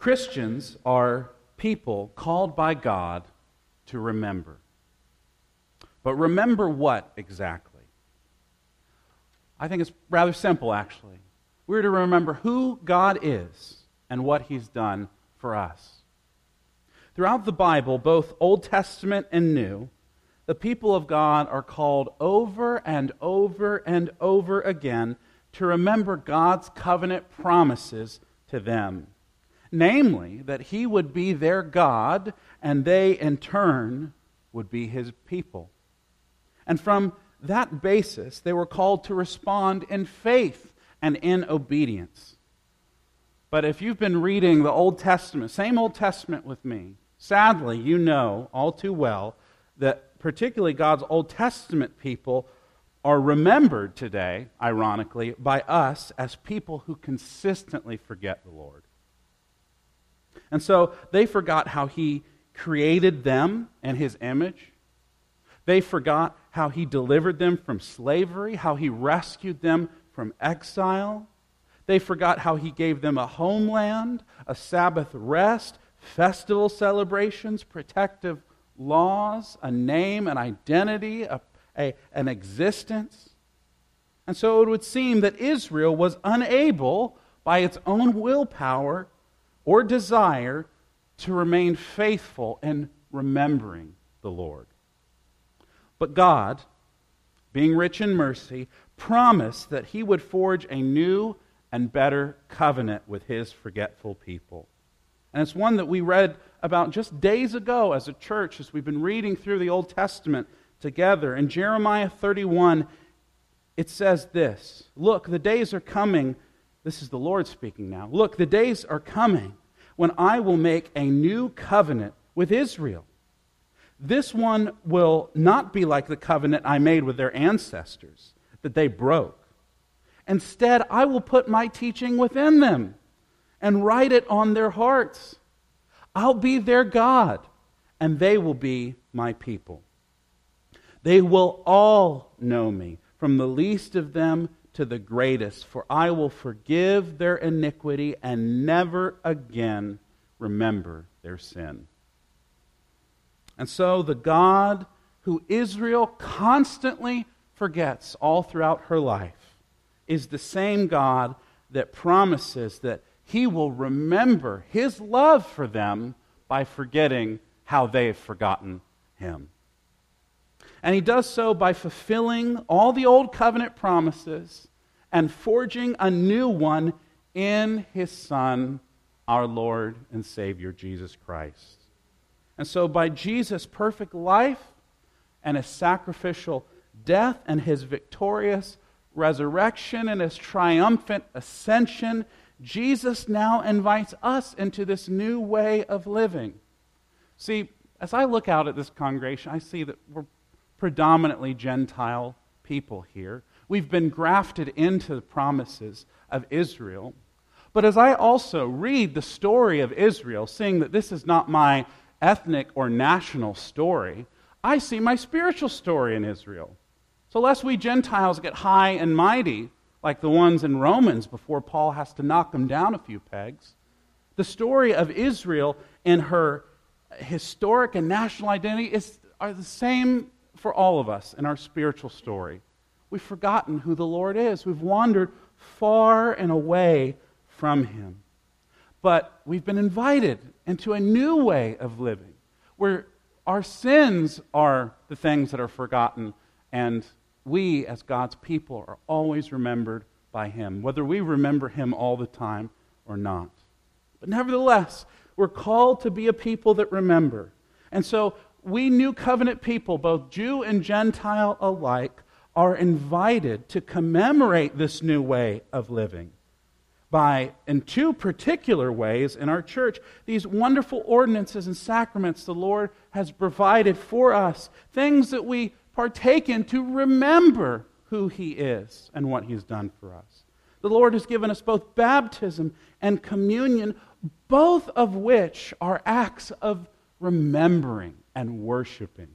Christians are people called by God to remember. But remember what exactly? I think it's rather simple, actually. We're to remember who God is and what He's done for us. Throughout the Bible, both Old Testament and New, the people of God are called over and over and over again to remember God's covenant promises to them. Namely, that He would be their God and they, in turn, would be His people. And from that basis, they were called to respond in faith and in obedience. But if you've been reading the Old Testament, same Old Testament with me, sadly, you know all too well that particularly God's Old Testament people are remembered today, ironically, by us as people who consistently forget the Lord. And so they forgot how He created them in His image. They forgot how He delivered them from slavery, how He rescued them from exile. They forgot how He gave them a homeland, a Sabbath rest, festival celebrations, protective laws, a name, an identity, a, a, an existence. And so it would seem that Israel was unable, by its own willpower or desire, to remain faithful in remembering the Lord. But God, being rich in mercy, promised that he would forge a new and better covenant with his forgetful people. And it's one that we read about just days ago as a church, as we've been reading through the Old Testament together. In Jeremiah 31, it says this Look, the days are coming. This is the Lord speaking now. Look, the days are coming when I will make a new covenant with Israel. This one will not be like the covenant I made with their ancestors that they broke. Instead, I will put my teaching within them and write it on their hearts. I'll be their God, and they will be my people. They will all know me, from the least of them to the greatest, for I will forgive their iniquity and never again remember their sin. And so, the God who Israel constantly forgets all throughout her life is the same God that promises that he will remember his love for them by forgetting how they've forgotten him. And he does so by fulfilling all the old covenant promises and forging a new one in his Son, our Lord and Savior, Jesus Christ. And so, by Jesus' perfect life and his sacrificial death and his victorious resurrection and his triumphant ascension, Jesus now invites us into this new way of living. See, as I look out at this congregation, I see that we're predominantly Gentile people here. We've been grafted into the promises of Israel. But as I also read the story of Israel, seeing that this is not my ethnic or national story, I see my spiritual story in Israel. So, lest we Gentiles get high and mighty, like the ones in Romans before Paul has to knock them down a few pegs. The story of Israel and her historic and national identity is, are the same for all of us in our spiritual story. We've forgotten who the Lord is, we've wandered far and away from Him. But we've been invited into a new way of living where our sins are the things that are forgotten and we, as God's people, are always remembered by Him, whether we remember Him all the time or not. But nevertheless, we're called to be a people that remember. And so, we new covenant people, both Jew and Gentile alike, are invited to commemorate this new way of living by, in two particular ways in our church, these wonderful ordinances and sacraments the Lord has provided for us, things that we partake in to remember who He is and what He's done for us. The Lord has given us both baptism and communion, both of which are acts of remembering and worshiping.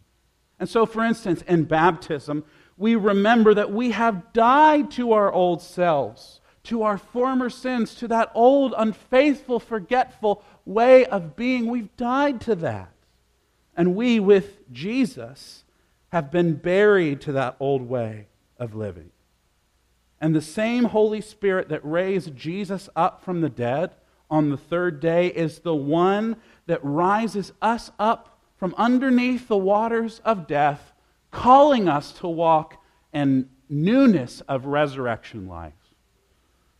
And so, for instance, in baptism, we remember that we have died to our old selves, to our former sins, to that old, unfaithful, forgetful way of being. We've died to that. And we, with Jesus, have been buried to that old way of living. And the same Holy Spirit that raised Jesus up from the dead on the third day is the one that rises us up from underneath the waters of death, calling us to walk in newness of resurrection life.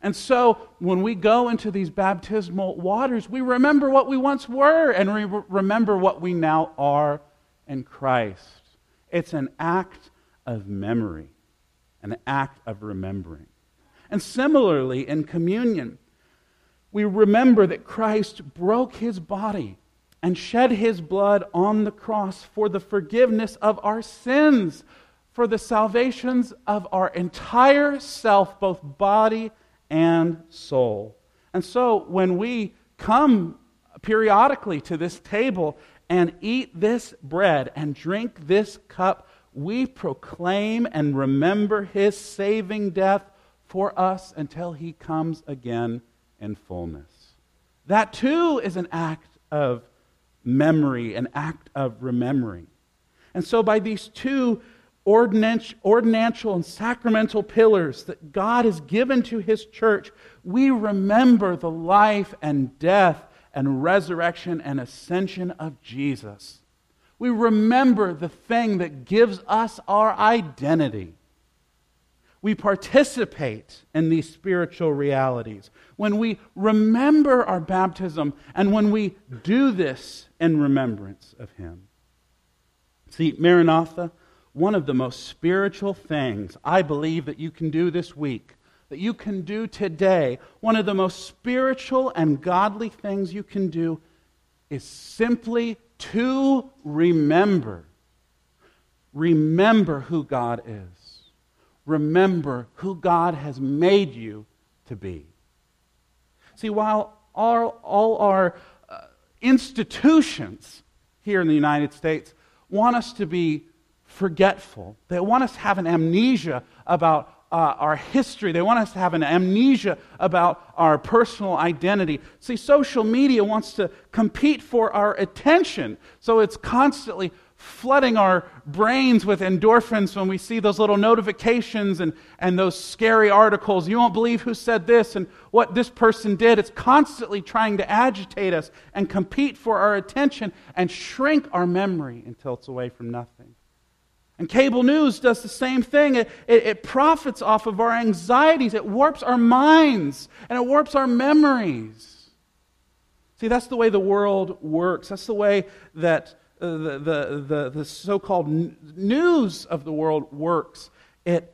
And so when we go into these baptismal waters, we remember what we once were and we remember what we now are in Christ. It's an act of memory, an act of remembering. And similarly, in communion, we remember that Christ broke his body and shed his blood on the cross for the forgiveness of our sins, for the salvations of our entire self, both body and soul. And so when we come periodically to this table and eat this bread and drink this cup, we proclaim and remember his saving death for us until he comes again in fullness. That too is an act of memory, an act of remembering. And so, by these two ordinantial and sacramental pillars that God has given to His church, we remember the life and death and resurrection and ascension of Jesus. We remember the thing that gives us our identity. We participate in these spiritual realities when we remember our baptism and when we do this in remembrance of Him. See, Maranatha, one of the most spiritual things I believe that you can do this week, that you can do today, one of the most spiritual and godly things you can do is simply to remember. Remember who God is. Remember who God has made you to be. See, while all, all our uh, institutions here in the United States want us to be forgetful. They want us to have an amnesia about uh, our history. They want us to have an amnesia about our personal identity. See, social media wants to compete for our attention. So it's constantly flooding our brains with endorphins when we see those little notifications and, and those scary articles. You won't believe who said this and what this person did. It's constantly trying to agitate us and compete for our attention and shrink our memory until it's away from nothing. And cable news does the same thing. It, it, it, profits off of our anxieties, it warps our minds, and it warps our memories. See, that's the way the world works. That's the way that Uh, the, the, the, the so called news of the world works. It,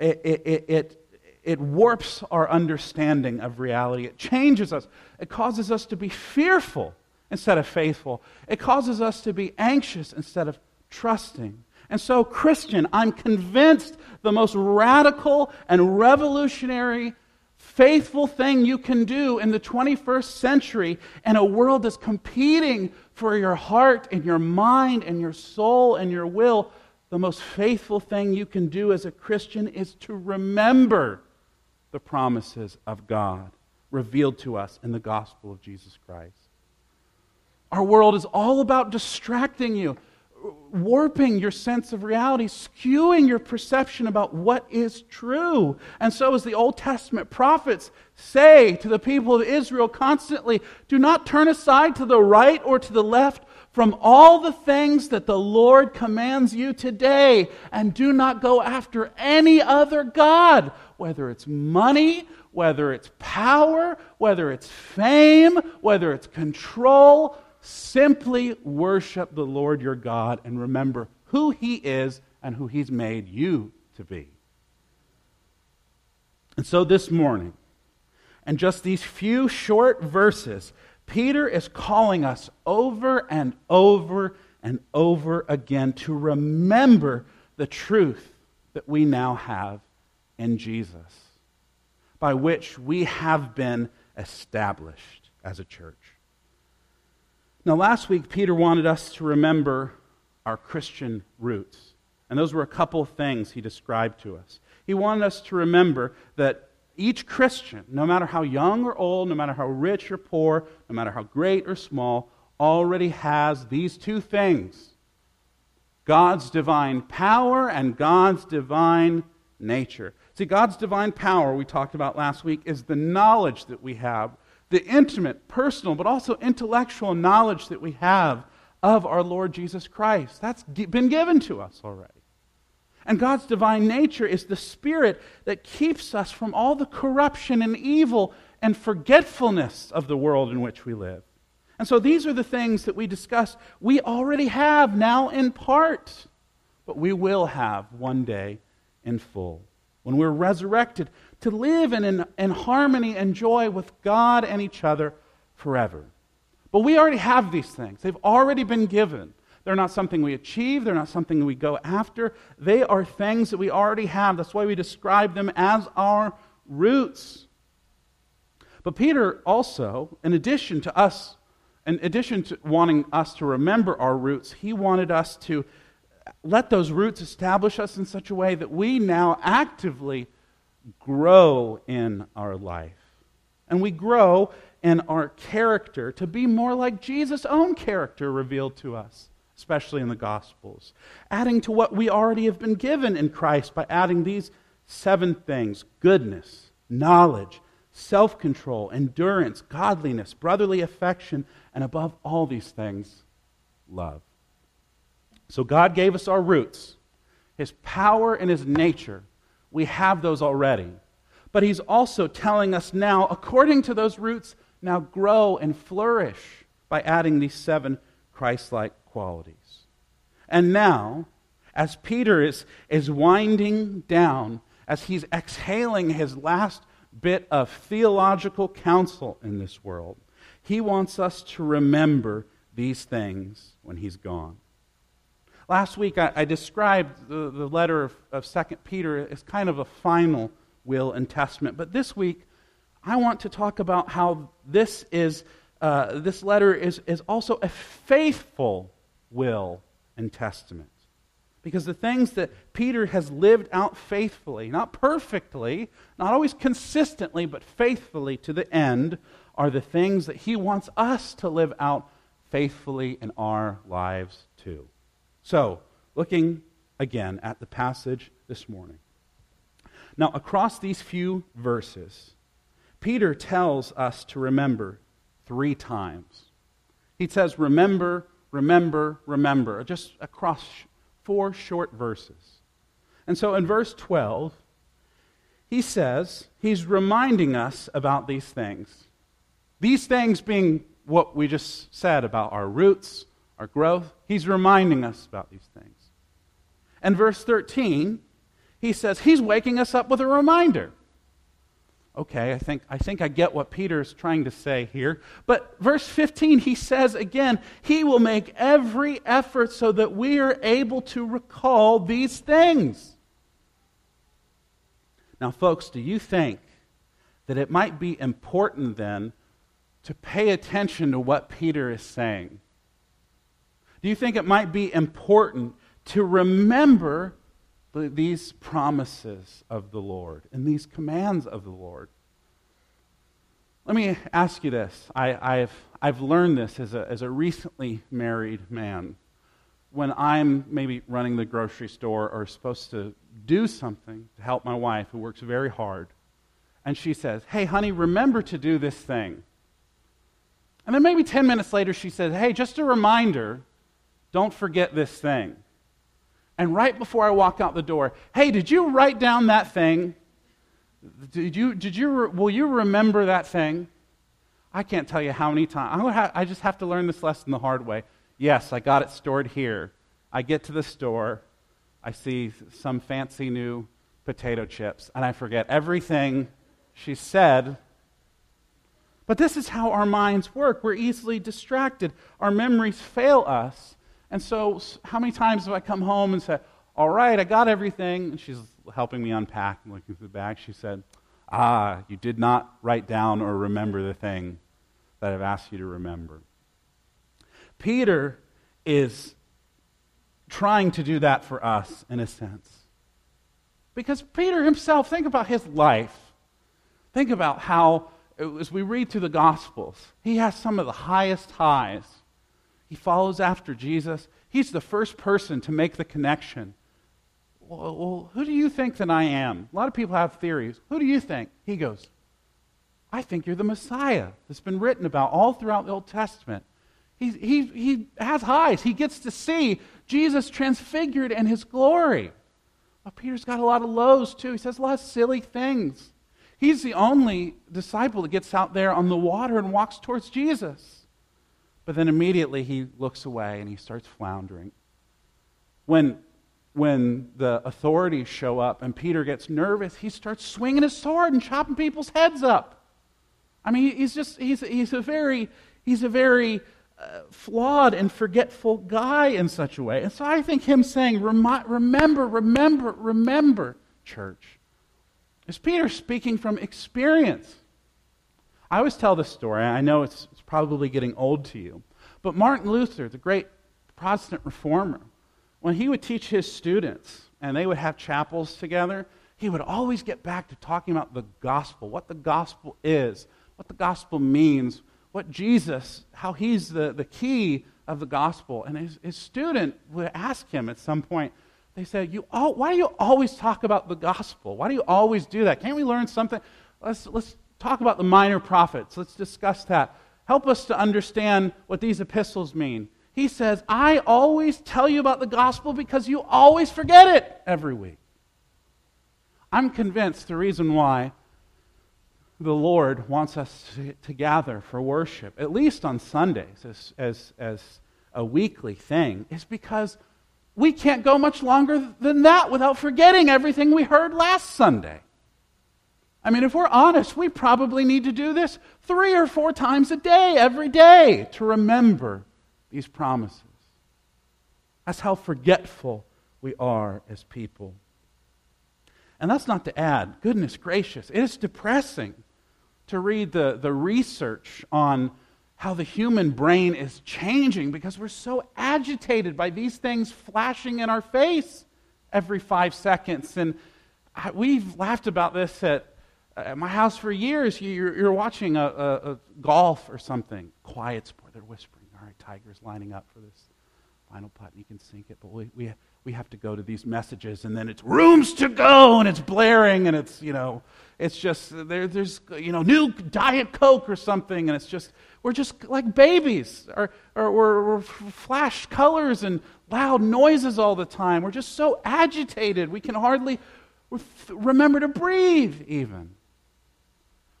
it, it, it, it warps our understanding of reality, it changes us, it causes us to be fearful instead of faithful, it causes us to be anxious instead of trusting. And so, Christian, I'm convinced the most radical and revolutionary, faithful thing you can do in the 21st century in a world that's competing for your heart and your mind and your soul and your will, the most faithful thing you can do as a Christian is to remember the promises of God revealed to us in the gospel of Jesus Christ. Our world is all about distracting you warping your sense of reality, skewing your perception about what is true. And so, as the Old Testament prophets say to the people of Israel constantly, do not turn aside to the right or to the left from all the things that the Lord commands you today, and do not go after any other God, whether it's money, whether it's power, whether it's fame, whether it's control Simply worship the Lord your God and remember who He is and who He's made you to be. And so this morning, and just these few short verses, Peter is calling us over and over and over again to remember the truth that we now have in Jesus, by which we have been established as a church. Now, last week, Peter wanted us to remember our Christian roots. And those were a couple of things he described to us. He wanted us to remember that Each Christian, no matter how young or old, no matter how rich or poor, no matter how great or small, already has these two things God's divine power and God's divine nature. See, God's divine power, we talked about last week, is the knowledge that we have, the intimate, personal, but also intellectual knowledge that we have of our Lord Jesus Christ. That's been given to us already. And God's divine nature is the spirit that keeps us from all the corruption and evil and forgetfulness of the world in which we live. And so these are the things that we discuss. We already have now in part, but we will have one day in full. When we're resurrected, to live in, in, in harmony and joy with God and each other forever. But we already have these things, they've already been given. They're not something we achieve. They're not something we go after. They are things that we already have. That's why we describe them as our roots. But Peter also, in addition to us, in addition to wanting us to remember our roots, he wanted us to let those roots establish us in such a way that we now actively grow in our life. And we grow in our character to be more like Jesus' own character revealed to us especially in the Gospels. Adding to what we already have been given in Christ by adding these seven things goodness, knowledge, self control, endurance, godliness, brotherly affection, and above all these things, love. So God gave us our roots, His power and His nature. We have those already. But He's also telling us now, according to those roots, now grow and flourish by adding these seven Christ like qualities. And now, as Peter is, is winding down, as he's exhaling his last bit of theological counsel in this world, he wants us to remember these things when he's gone. Last week, I, I described the, the letter of, of 2 Peter as kind of a final will and testament. But this week, I want to talk about how this, is, uh, this letter is, is also a faithful will, and testament. Because the things that Peter has lived out faithfully, not perfectly, not always consistently, but faithfully to the end, are the things that he wants us to live out faithfully in our lives too. So, looking again at the passage this morning. Now, across these few verses, Peter tells us to remember three times. He says, Remember remember, remember, just across four short verses. And so in verse 12, he says, he's reminding us about these things. These things being what we just said about our roots, our growth, he's reminding us about these things. And verse 13, he says, he's waking us up with a reminder okay, I think, I think I get what Peter is trying to say here. But verse 15, he says again, He will make every effort so that we are able to recall these things. Now, folks, do you think that it might be important then to pay attention to what Peter is saying? Do you think it might be important to remember these promises of the Lord and these commands of the Lord. Let me ask you this. I, have I've learned this as a, as a recently married man. When I'm maybe running the grocery store or supposed to do something to help my wife, who works very hard, and she says, Hey, honey, remember to do this thing. And then maybe 10 minutes later, she says, Hey, just a reminder, don't forget this thing. And right before I walk out the door, hey, did you write down that thing? Did you, did you, will you remember that thing? I can't tell you how many times. I just have to learn this lesson the hard way. Yes, I got it stored here. I get to the store, I see some fancy new potato chips, and I forget everything she said. But this is how our minds work. We're easily distracted, our memories fail us. And so, how many times have I come home and said, All right, I got everything? And she's helping me unpack and looking through the bag. She said, Ah, you did not write down or remember the thing that I've asked you to remember. Peter is trying to do that for us in a sense. Because Peter himself, think about his life. Think about how, as we read through the Gospels, he has some of the highest highs. He follows after Jesus. He's the first person to make the connection. Well, well, who do you think that I am? A lot of people have theories. Who do you think? He goes, I think you're the Messiah that's been written about all throughout the Old Testament. He, he, he has highs. He gets to see Jesus transfigured in his glory. But Peter's got a lot of lows too. He says a lot of silly things. He's the only disciple that gets out there on the water and walks towards Jesus. But then immediately he looks away and he starts floundering. When, when the authorities show up and Peter gets nervous, he starts swinging his sword and chopping people's heads up. I mean, he's just, he's, he's a very, he's a very uh, flawed and forgetful guy in such a way. And so I think him saying, remember, remember, remember, church, is Peter speaking from experience. I always tell this story. I know it's, it's probably getting old to you. But Martin Luther, the great Protestant reformer, when he would teach his students and they would have chapels together, he would always get back to talking about the gospel, what the gospel is, what the gospel means, what Jesus, how he's the, the key of the gospel. And his, his student would ask him at some point, they said, you all, Why do you always talk about the gospel? Why do you always do that? Can't we learn something? Let's, let's talk about the minor prophets. Let's discuss that. Help us to understand what these epistles mean. He says, I always tell you about the gospel because you always forget it every week. I'm convinced the reason why the Lord wants us to, to, gather for worship, at least on Sundays as, as, as a weekly thing, is because we can't go much longer than that without forgetting everything we heard last Sunday. I mean, if we're honest, we probably need to do this three or four times a day, every day, to remember these promises. That's how forgetful we are as people. And that's not to add, goodness gracious, it is depressing to read the, the research on how the human brain is changing because we're so agitated by these things flashing in our face every five seconds. And we've laughed about this at, Uh, at, my house for years. You're, you're watching a, a, a, golf or something, quiet sport. They're whispering. All right, Tiger's lining up for this final putt, and you can sink it. But we, we, we have to go to these messages, and then it's rooms to go, and it's blaring, and it's, you know, it's just, there, there's, you know, new Diet Coke or something, and it's just, we're just like babies, or, or we're, we're flash colors and loud noises all the time. We're just so agitated, we can hardly remember to breathe, even.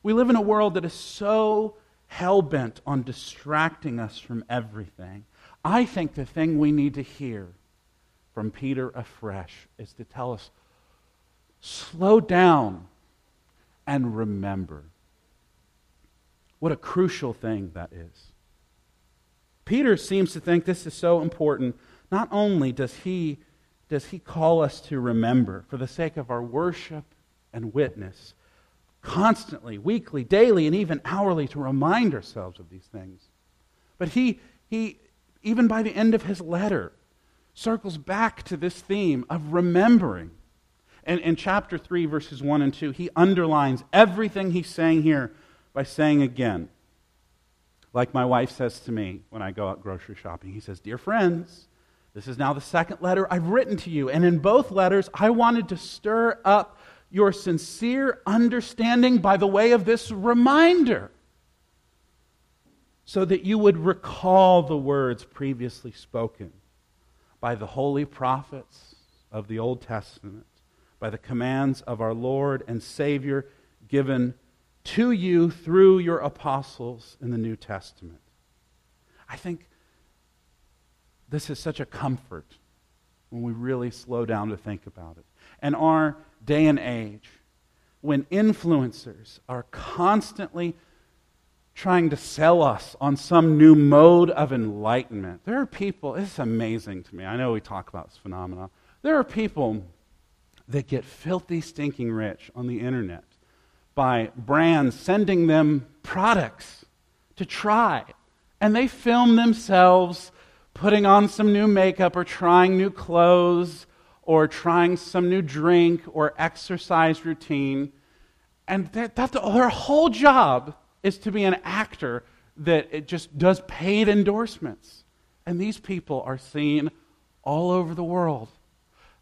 We live in a world that is so hell bent on distracting us from everything. I think the thing we need to hear from Peter afresh is to tell us slow down and remember. What a crucial thing that is. Peter seems to think this is so important. Not only does he, does he call us to remember for the sake of our worship and witness, constantly, weekly, daily, and even hourly to remind ourselves of these things, but he, he even by the end of his letter, circles back to this theme of remembering. And in chapter 3, verses 1 and 2, he underlines everything he's saying here by saying again, like my wife says to me when I go out grocery shopping, he says, Dear friends, this is now the second letter I've written to you. And in both letters, I wanted to stir up your sincere understanding by the way of this reminder so that you would recall the words previously spoken by the holy prophets of the Old Testament, by the commands of our Lord and Savior given to you through your apostles in the New Testament. I think this is such a comfort when we really slow down to think about it. And our day and age, when influencers are constantly trying to sell us on some new mode of enlightenment. There are people, it's amazing to me. I know we talk about this phenomenon. There are people that get filthy, stinking rich on the internet by brands sending them products to try. And they film themselves putting on some new makeup or trying new clothes or trying some new drink or exercise routine And that, that their whole job is to be an actor that it just does paid endorsements. And these people are seen all over the world.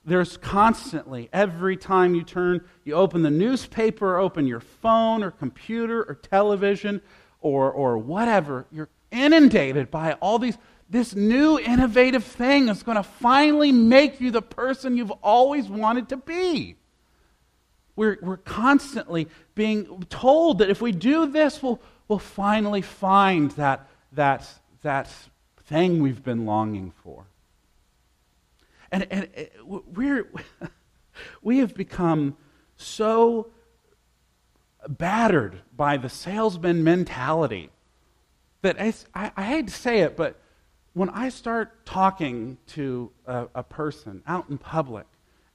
There's constantly, every time you turn, you open the newspaper, or open your phone or computer or television or, or whatever, you're inundated by all these. This new innovative thing is going to finally make you the person you've always wanted to be. We're, we're constantly being told that if we do this, we'll, we'll finally find that, that, that thing we've been longing for. And, and eh, we're, we have become so battered by the salesman mentality that I, I, I, hate to say it, but when I start talking to a, a person out in public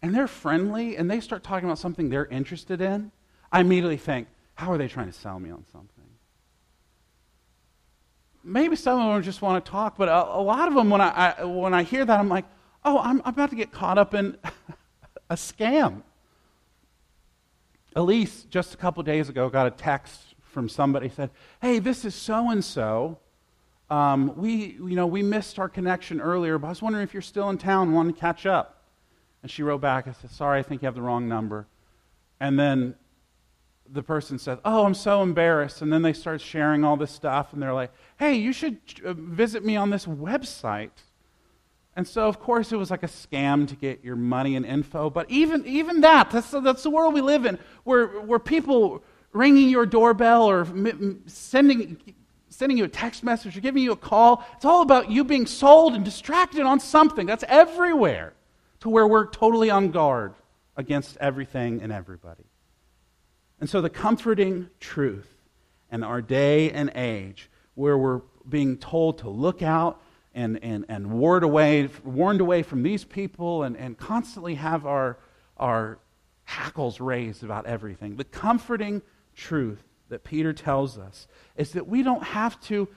and they're friendly and they start talking about something they're interested in, I immediately think, how are they trying to sell me on something? Maybe some of them just want to talk, but a, a lot of them, when I, I, when I hear that, I'm like, oh, I'm, I'm about to get caught up in a scam. Elise, just a couple days ago, got a text from somebody said, "Hey, this is so and so. We, you know, we missed our connection earlier, but I was wondering if you're still in town, and want to catch up." And she wrote back, "I said, sorry, I think you have the wrong number." And then the person said, "Oh, I'm so embarrassed." And then they start sharing all this stuff, and they're like, "Hey, you should uh, visit me on this website." And so, of course, it was like a scam to get your money and info. But even, even that, that's, that's the world we live in, where, where people ringing your doorbell or sending, sending you a text message or giving you a call, it's all about you being sold and distracted on something. That's everywhere, to where we're totally on guard against everything and everybody. And so, the comforting truth in our day and age, where we're being told to look out and, and, and ward away, warned away from these people and, and constantly have our, our hackles raised about everything. The comforting truth that Peter tells us is that we don't have to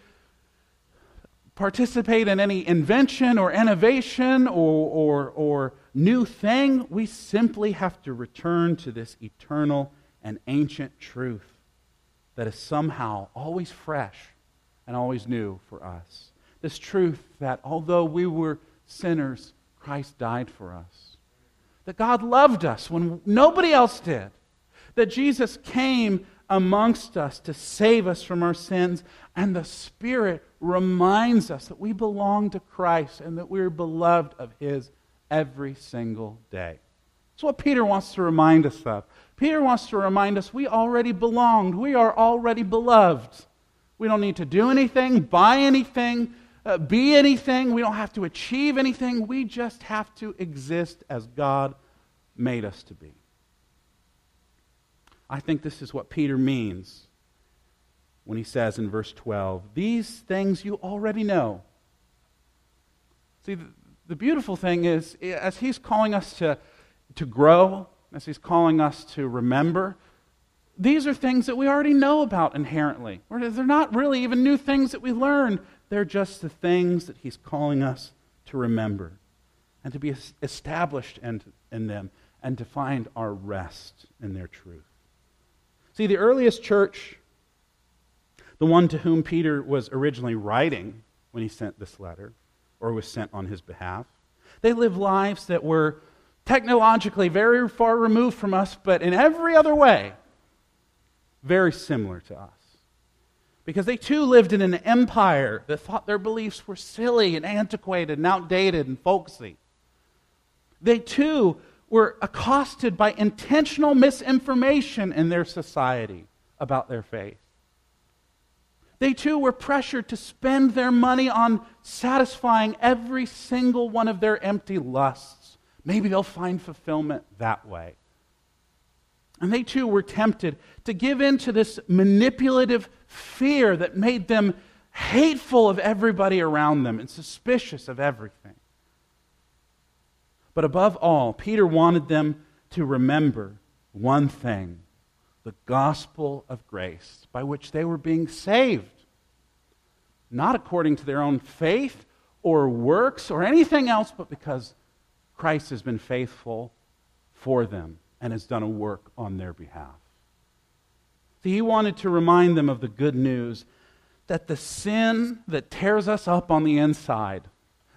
participate in any invention or innovation or, or, or new thing. We simply have to return to this eternal and ancient truth that is somehow always fresh and always new for us this truth that although we were sinners, Christ died for us. That God loved us when nobody else did. That Jesus came amongst us to save us from our sins. And the Spirit reminds us that we belong to Christ and that we're beloved of His every single day. That's what Peter wants to remind us of. Peter wants to remind us we already belonged, we are already beloved. We don't need to do anything, buy anything, uh, be anything. We don't have to achieve anything. We just have to exist as God made us to be. I think this is what Peter means when he says in verse 12, These things you already know. See, the, the beautiful thing is, as he's calling us to, to grow, as he's calling us to remember, these are things that we already know about inherently. They're not really even new things that we learn. They're just the things that He's calling us to remember and to be established in, in them and to find our rest in their truth. See, the earliest church, the one to whom Peter was originally writing when he sent this letter, or was sent on his behalf, they lived lives that were technologically very far removed from us, but in every other way, very similar to us because they too lived in an empire that thought their beliefs were silly and antiquated and outdated and folksy. They too were accosted by intentional misinformation in their society about their faith. They too were pressured to spend their money on satisfying every single one of their empty lusts. Maybe they'll find fulfillment that way. And they too were tempted to give in to this manipulative fear that made them hateful of everybody around them and suspicious of everything. But above all, Peter wanted them to remember one thing the gospel of grace by which they were being saved. Not according to their own faith or works or anything else, but because Christ has been faithful for them and has done a work on their behalf. See, he wanted to remind them of the good news that the sin that tears us up on the inside,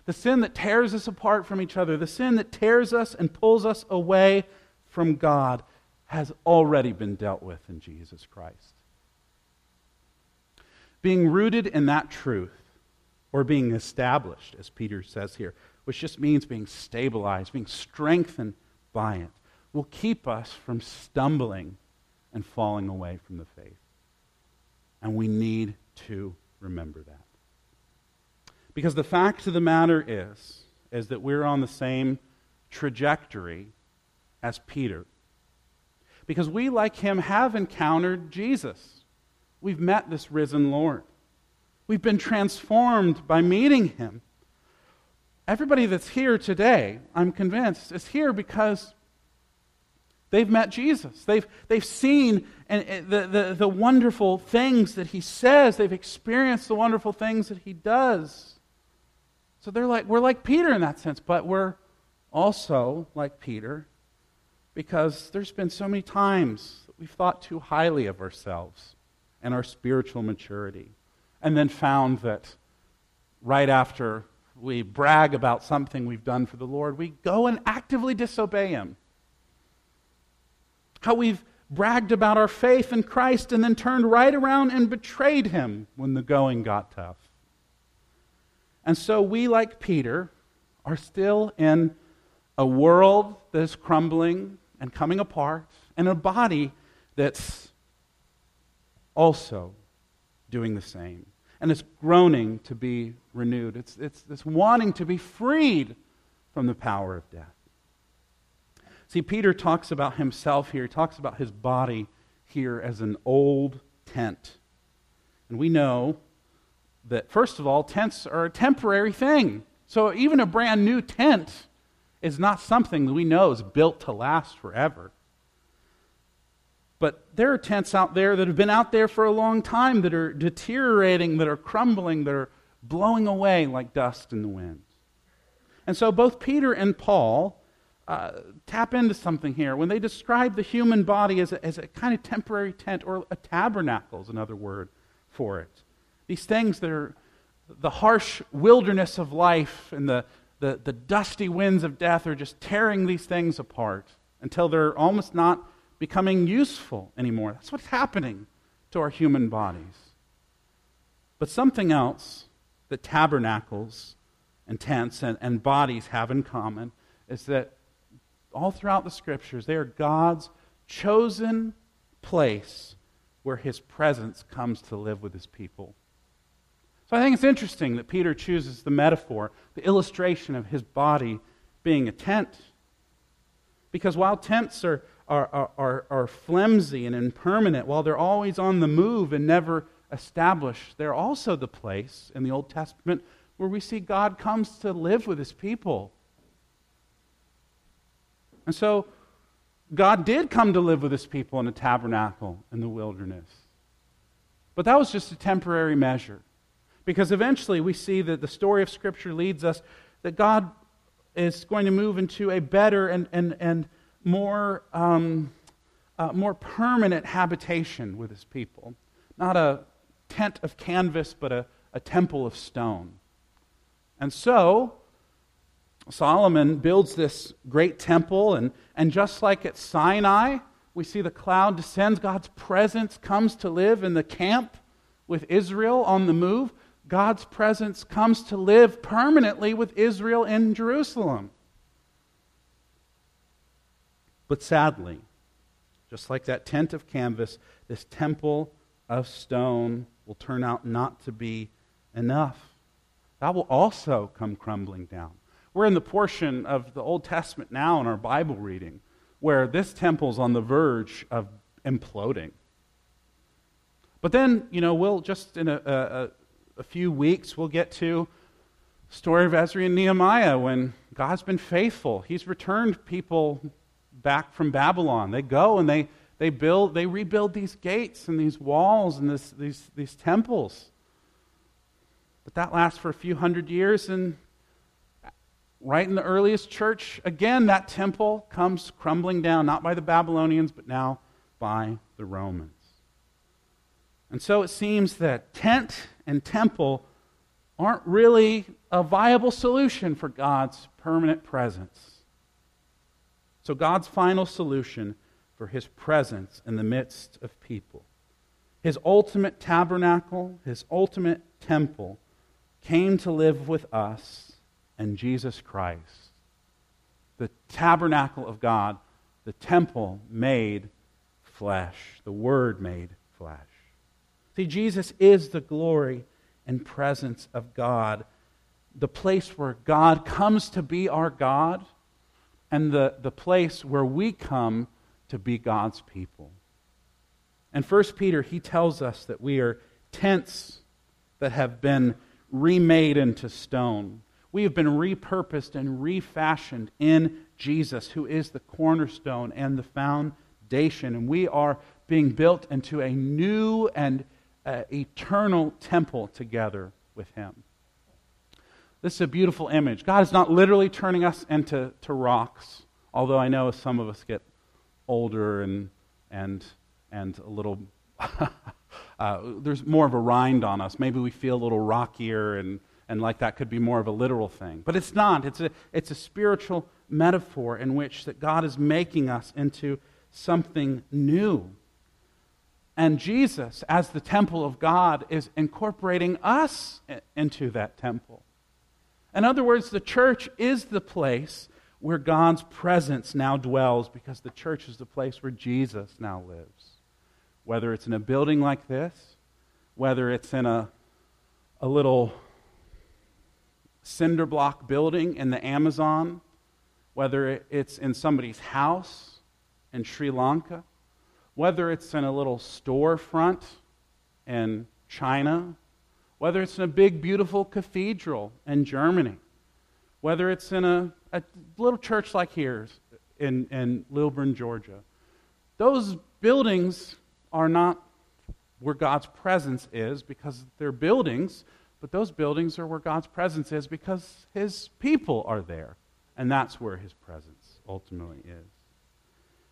the sin that tears us apart from each other, the sin that tears us and pulls us away from God, has already been dealt with in Jesus Christ. Being rooted in that truth, or being established, as Peter says here, which just means being stabilized, being strengthened by it, will keep us from stumbling and falling away from the faith. And we need to remember that. Because the fact of the matter is, is that we're on the same trajectory as Peter. Because we, like him, have encountered Jesus. We've met this risen Lord. We've been transformed by meeting him. Everybody that's here today, I'm convinced, is here because They've met Jesus. They've, they've seen and, the, the, the wonderful things that he says. They've experienced the wonderful things that he does. So they're like, we're like Peter in that sense, but we're also like Peter because there's been so many times that we've thought too highly of ourselves and our spiritual maturity, and then found that right after we brag about something we've done for the Lord, we go and actively disobey Him how we've bragged about our faith in Christ and then turned right around and betrayed him when the going got tough. And so we, like Peter, are still in a world that is crumbling and coming apart, and a body that's also doing the same. And it's groaning to be renewed. It's, it's, it's wanting to be freed from the power of death. See, Peter talks about himself here. He talks about his body here as an old tent. And we know that, first of all, tents are a temporary thing. So even a brand new tent is not something that we know is built to last forever. But there are tents out there that have been out there for a long time that are deteriorating, that are crumbling, that are blowing away like dust in the wind. And so both Peter and Paul uh, tap into something here. When they describe the human body as a, as a kind of temporary tent, or a tabernacle is another word for it. These things that are the harsh wilderness of life and the, the, the dusty winds of death are just tearing these things apart until they're almost not becoming useful anymore. That's what's happening to our human bodies. But something else that tabernacles and tents and, and bodies have in common is that all throughout the scriptures, they are God's chosen place where his presence comes to live with his people. So I think it's interesting that Peter chooses the metaphor, the illustration of his body being a tent. Because while tents are, are, are, are, flimsy and impermanent, while they're always on the move and never established, they're also the place in the Old Testament where we see God comes to live with his people. And so God did come to live with his people in a tabernacle in the wilderness. But that was just a temporary measure. Because eventually we see that the story of Scripture leads us that God is going to move into a better and, and, and more, um, uh, more permanent habitation with his people. Not a tent of canvas, but a, a temple of stone. And so, Solomon builds this great temple, and, and just like at Sinai, we see the cloud descends, God's presence comes to live in the camp with Israel on the move. God's presence comes to live permanently with Israel in Jerusalem. But sadly, just like that tent of canvas, this temple of stone will turn out not to be enough. That will also come crumbling down. We're in the portion of the Old Testament now in our Bible reading where this temple's on the verge of imploding. But then, you know, we'll just in a, a, a few weeks, we'll get to story of Ezra and Nehemiah when God's been faithful. He's returned people back from Babylon. They go and they, they build, they rebuild these gates and these walls and this, these, these temples. But that lasts for a few hundred years and right in the earliest church, again, that temple comes crumbling down, not by the Babylonians, but now by the Romans. And so it seems that tent and temple aren't really a viable solution for God's permanent presence. So, God's final solution for his presence in the midst of people, his ultimate tabernacle, his ultimate temple, came to live with us and Jesus Christ. The tabernacle of God, the temple made flesh, the Word made flesh. See, Jesus is the glory and presence of God, the place where God comes to be our God, and the, the place where we come to be God's people. And First Peter, he tells us that we are tents that have been remade into stone. We have been repurposed and refashioned in Jesus, who is the cornerstone and the foundation. And we are being built into a new and uh, eternal temple together with Him. This is a beautiful image. God is not literally turning us into to rocks, although I know some of us get older and, and, and a little uh, there's more of a rind on us. Maybe we feel a little rockier, and, and like that could be more of a literal thing. But it's not. It's a, it's a spiritual metaphor in which that God is making us into something new. And Jesus, as the temple of God, is incorporating us into that temple. In other words, the church is the place where God's presence now dwells because the church is the place where Jesus now lives whether it's in a building like this, whether it's in a, a little cinder block building in the Amazon, whether it's in somebody's house in Sri Lanka, whether it's in a little storefront in China, whether it's in a big, beautiful cathedral in Germany, whether it's in a, a little church like here in, in Lilburn, Georgia. Those buildings are not where God's presence is because they're buildings, but those buildings are where God's presence is because his people are there. And that's where his presence ultimately is.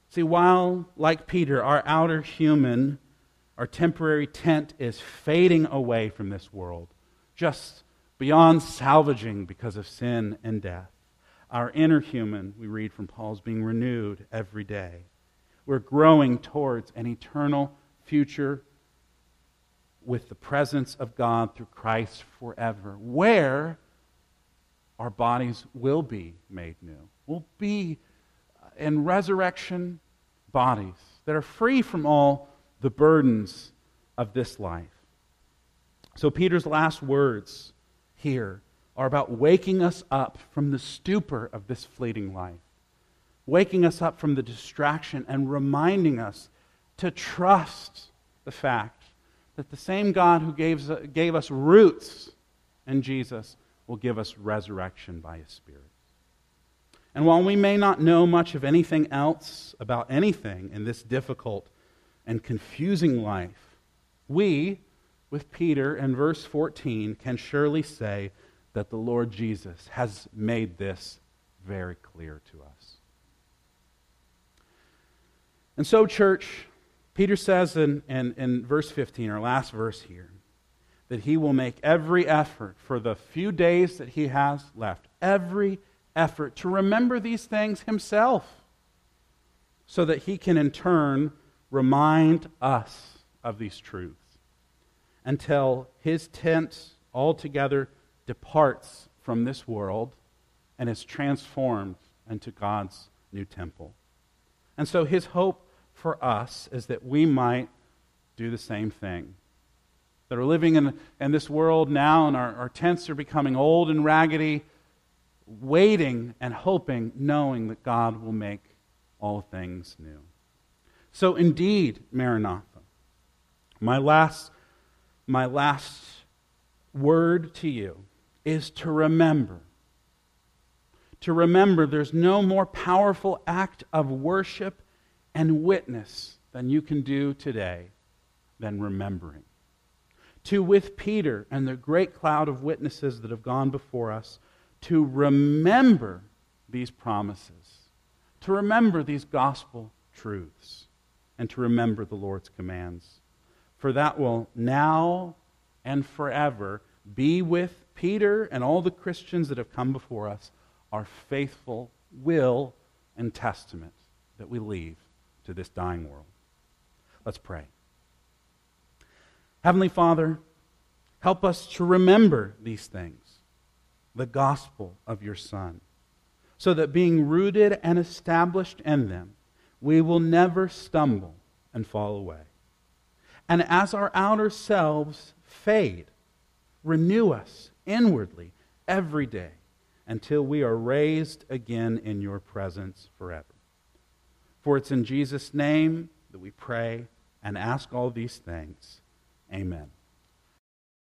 See, while, like Peter, our outer human, our temporary tent is fading away from this world, just beyond salvaging because of sin and death, our inner human, we read from Paul's, being renewed every day. We're growing towards an eternal future with the presence of God through Christ forever, where our bodies will be made new. Will be in resurrection bodies that are free from all the burdens of this life. So, Peter's last words here are about waking us up from the stupor of this fleeting life waking us up from the distraction and reminding us to trust the fact that the same God who gave, gave us roots in Jesus will give us resurrection by his Spirit. And while we may not know much of anything else about anything in this difficult and confusing life, we, with Peter in verse 14, can surely say that the Lord Jesus has made this very clear to us. And so, church, Peter says in, in, in verse 15, our last verse here, that he will make every effort for the few days that he has left, every effort to remember these things himself, so that he can in turn remind us of these truths until his tent altogether departs from this world and is transformed into God's new temple. And so his hope for us is that we might do the same thing. That are living in, in this world now, and our, our tents are becoming old and raggedy, waiting and hoping, knowing that God will make all things new. So, indeed, Maranatha, my last, my last word to you is to remember. To remember there's no more powerful act of worship and witness than you can do today than remembering. To, with Peter and the great cloud of witnesses that have gone before us, to remember these promises, to remember these gospel truths, and to remember the Lord's commands. For that will now and forever be with Peter and all the Christians that have come before us, our faithful will and testament that we leave to this dying world. Let's pray. Heavenly Father, help us to remember these things, the gospel of your Son, so that being rooted and established in them, we will never stumble and fall away. And as our outer selves fade, renew us inwardly every day until we are raised again in your presence forever. For it's in Jesus' name that we pray and ask all these things. Amen.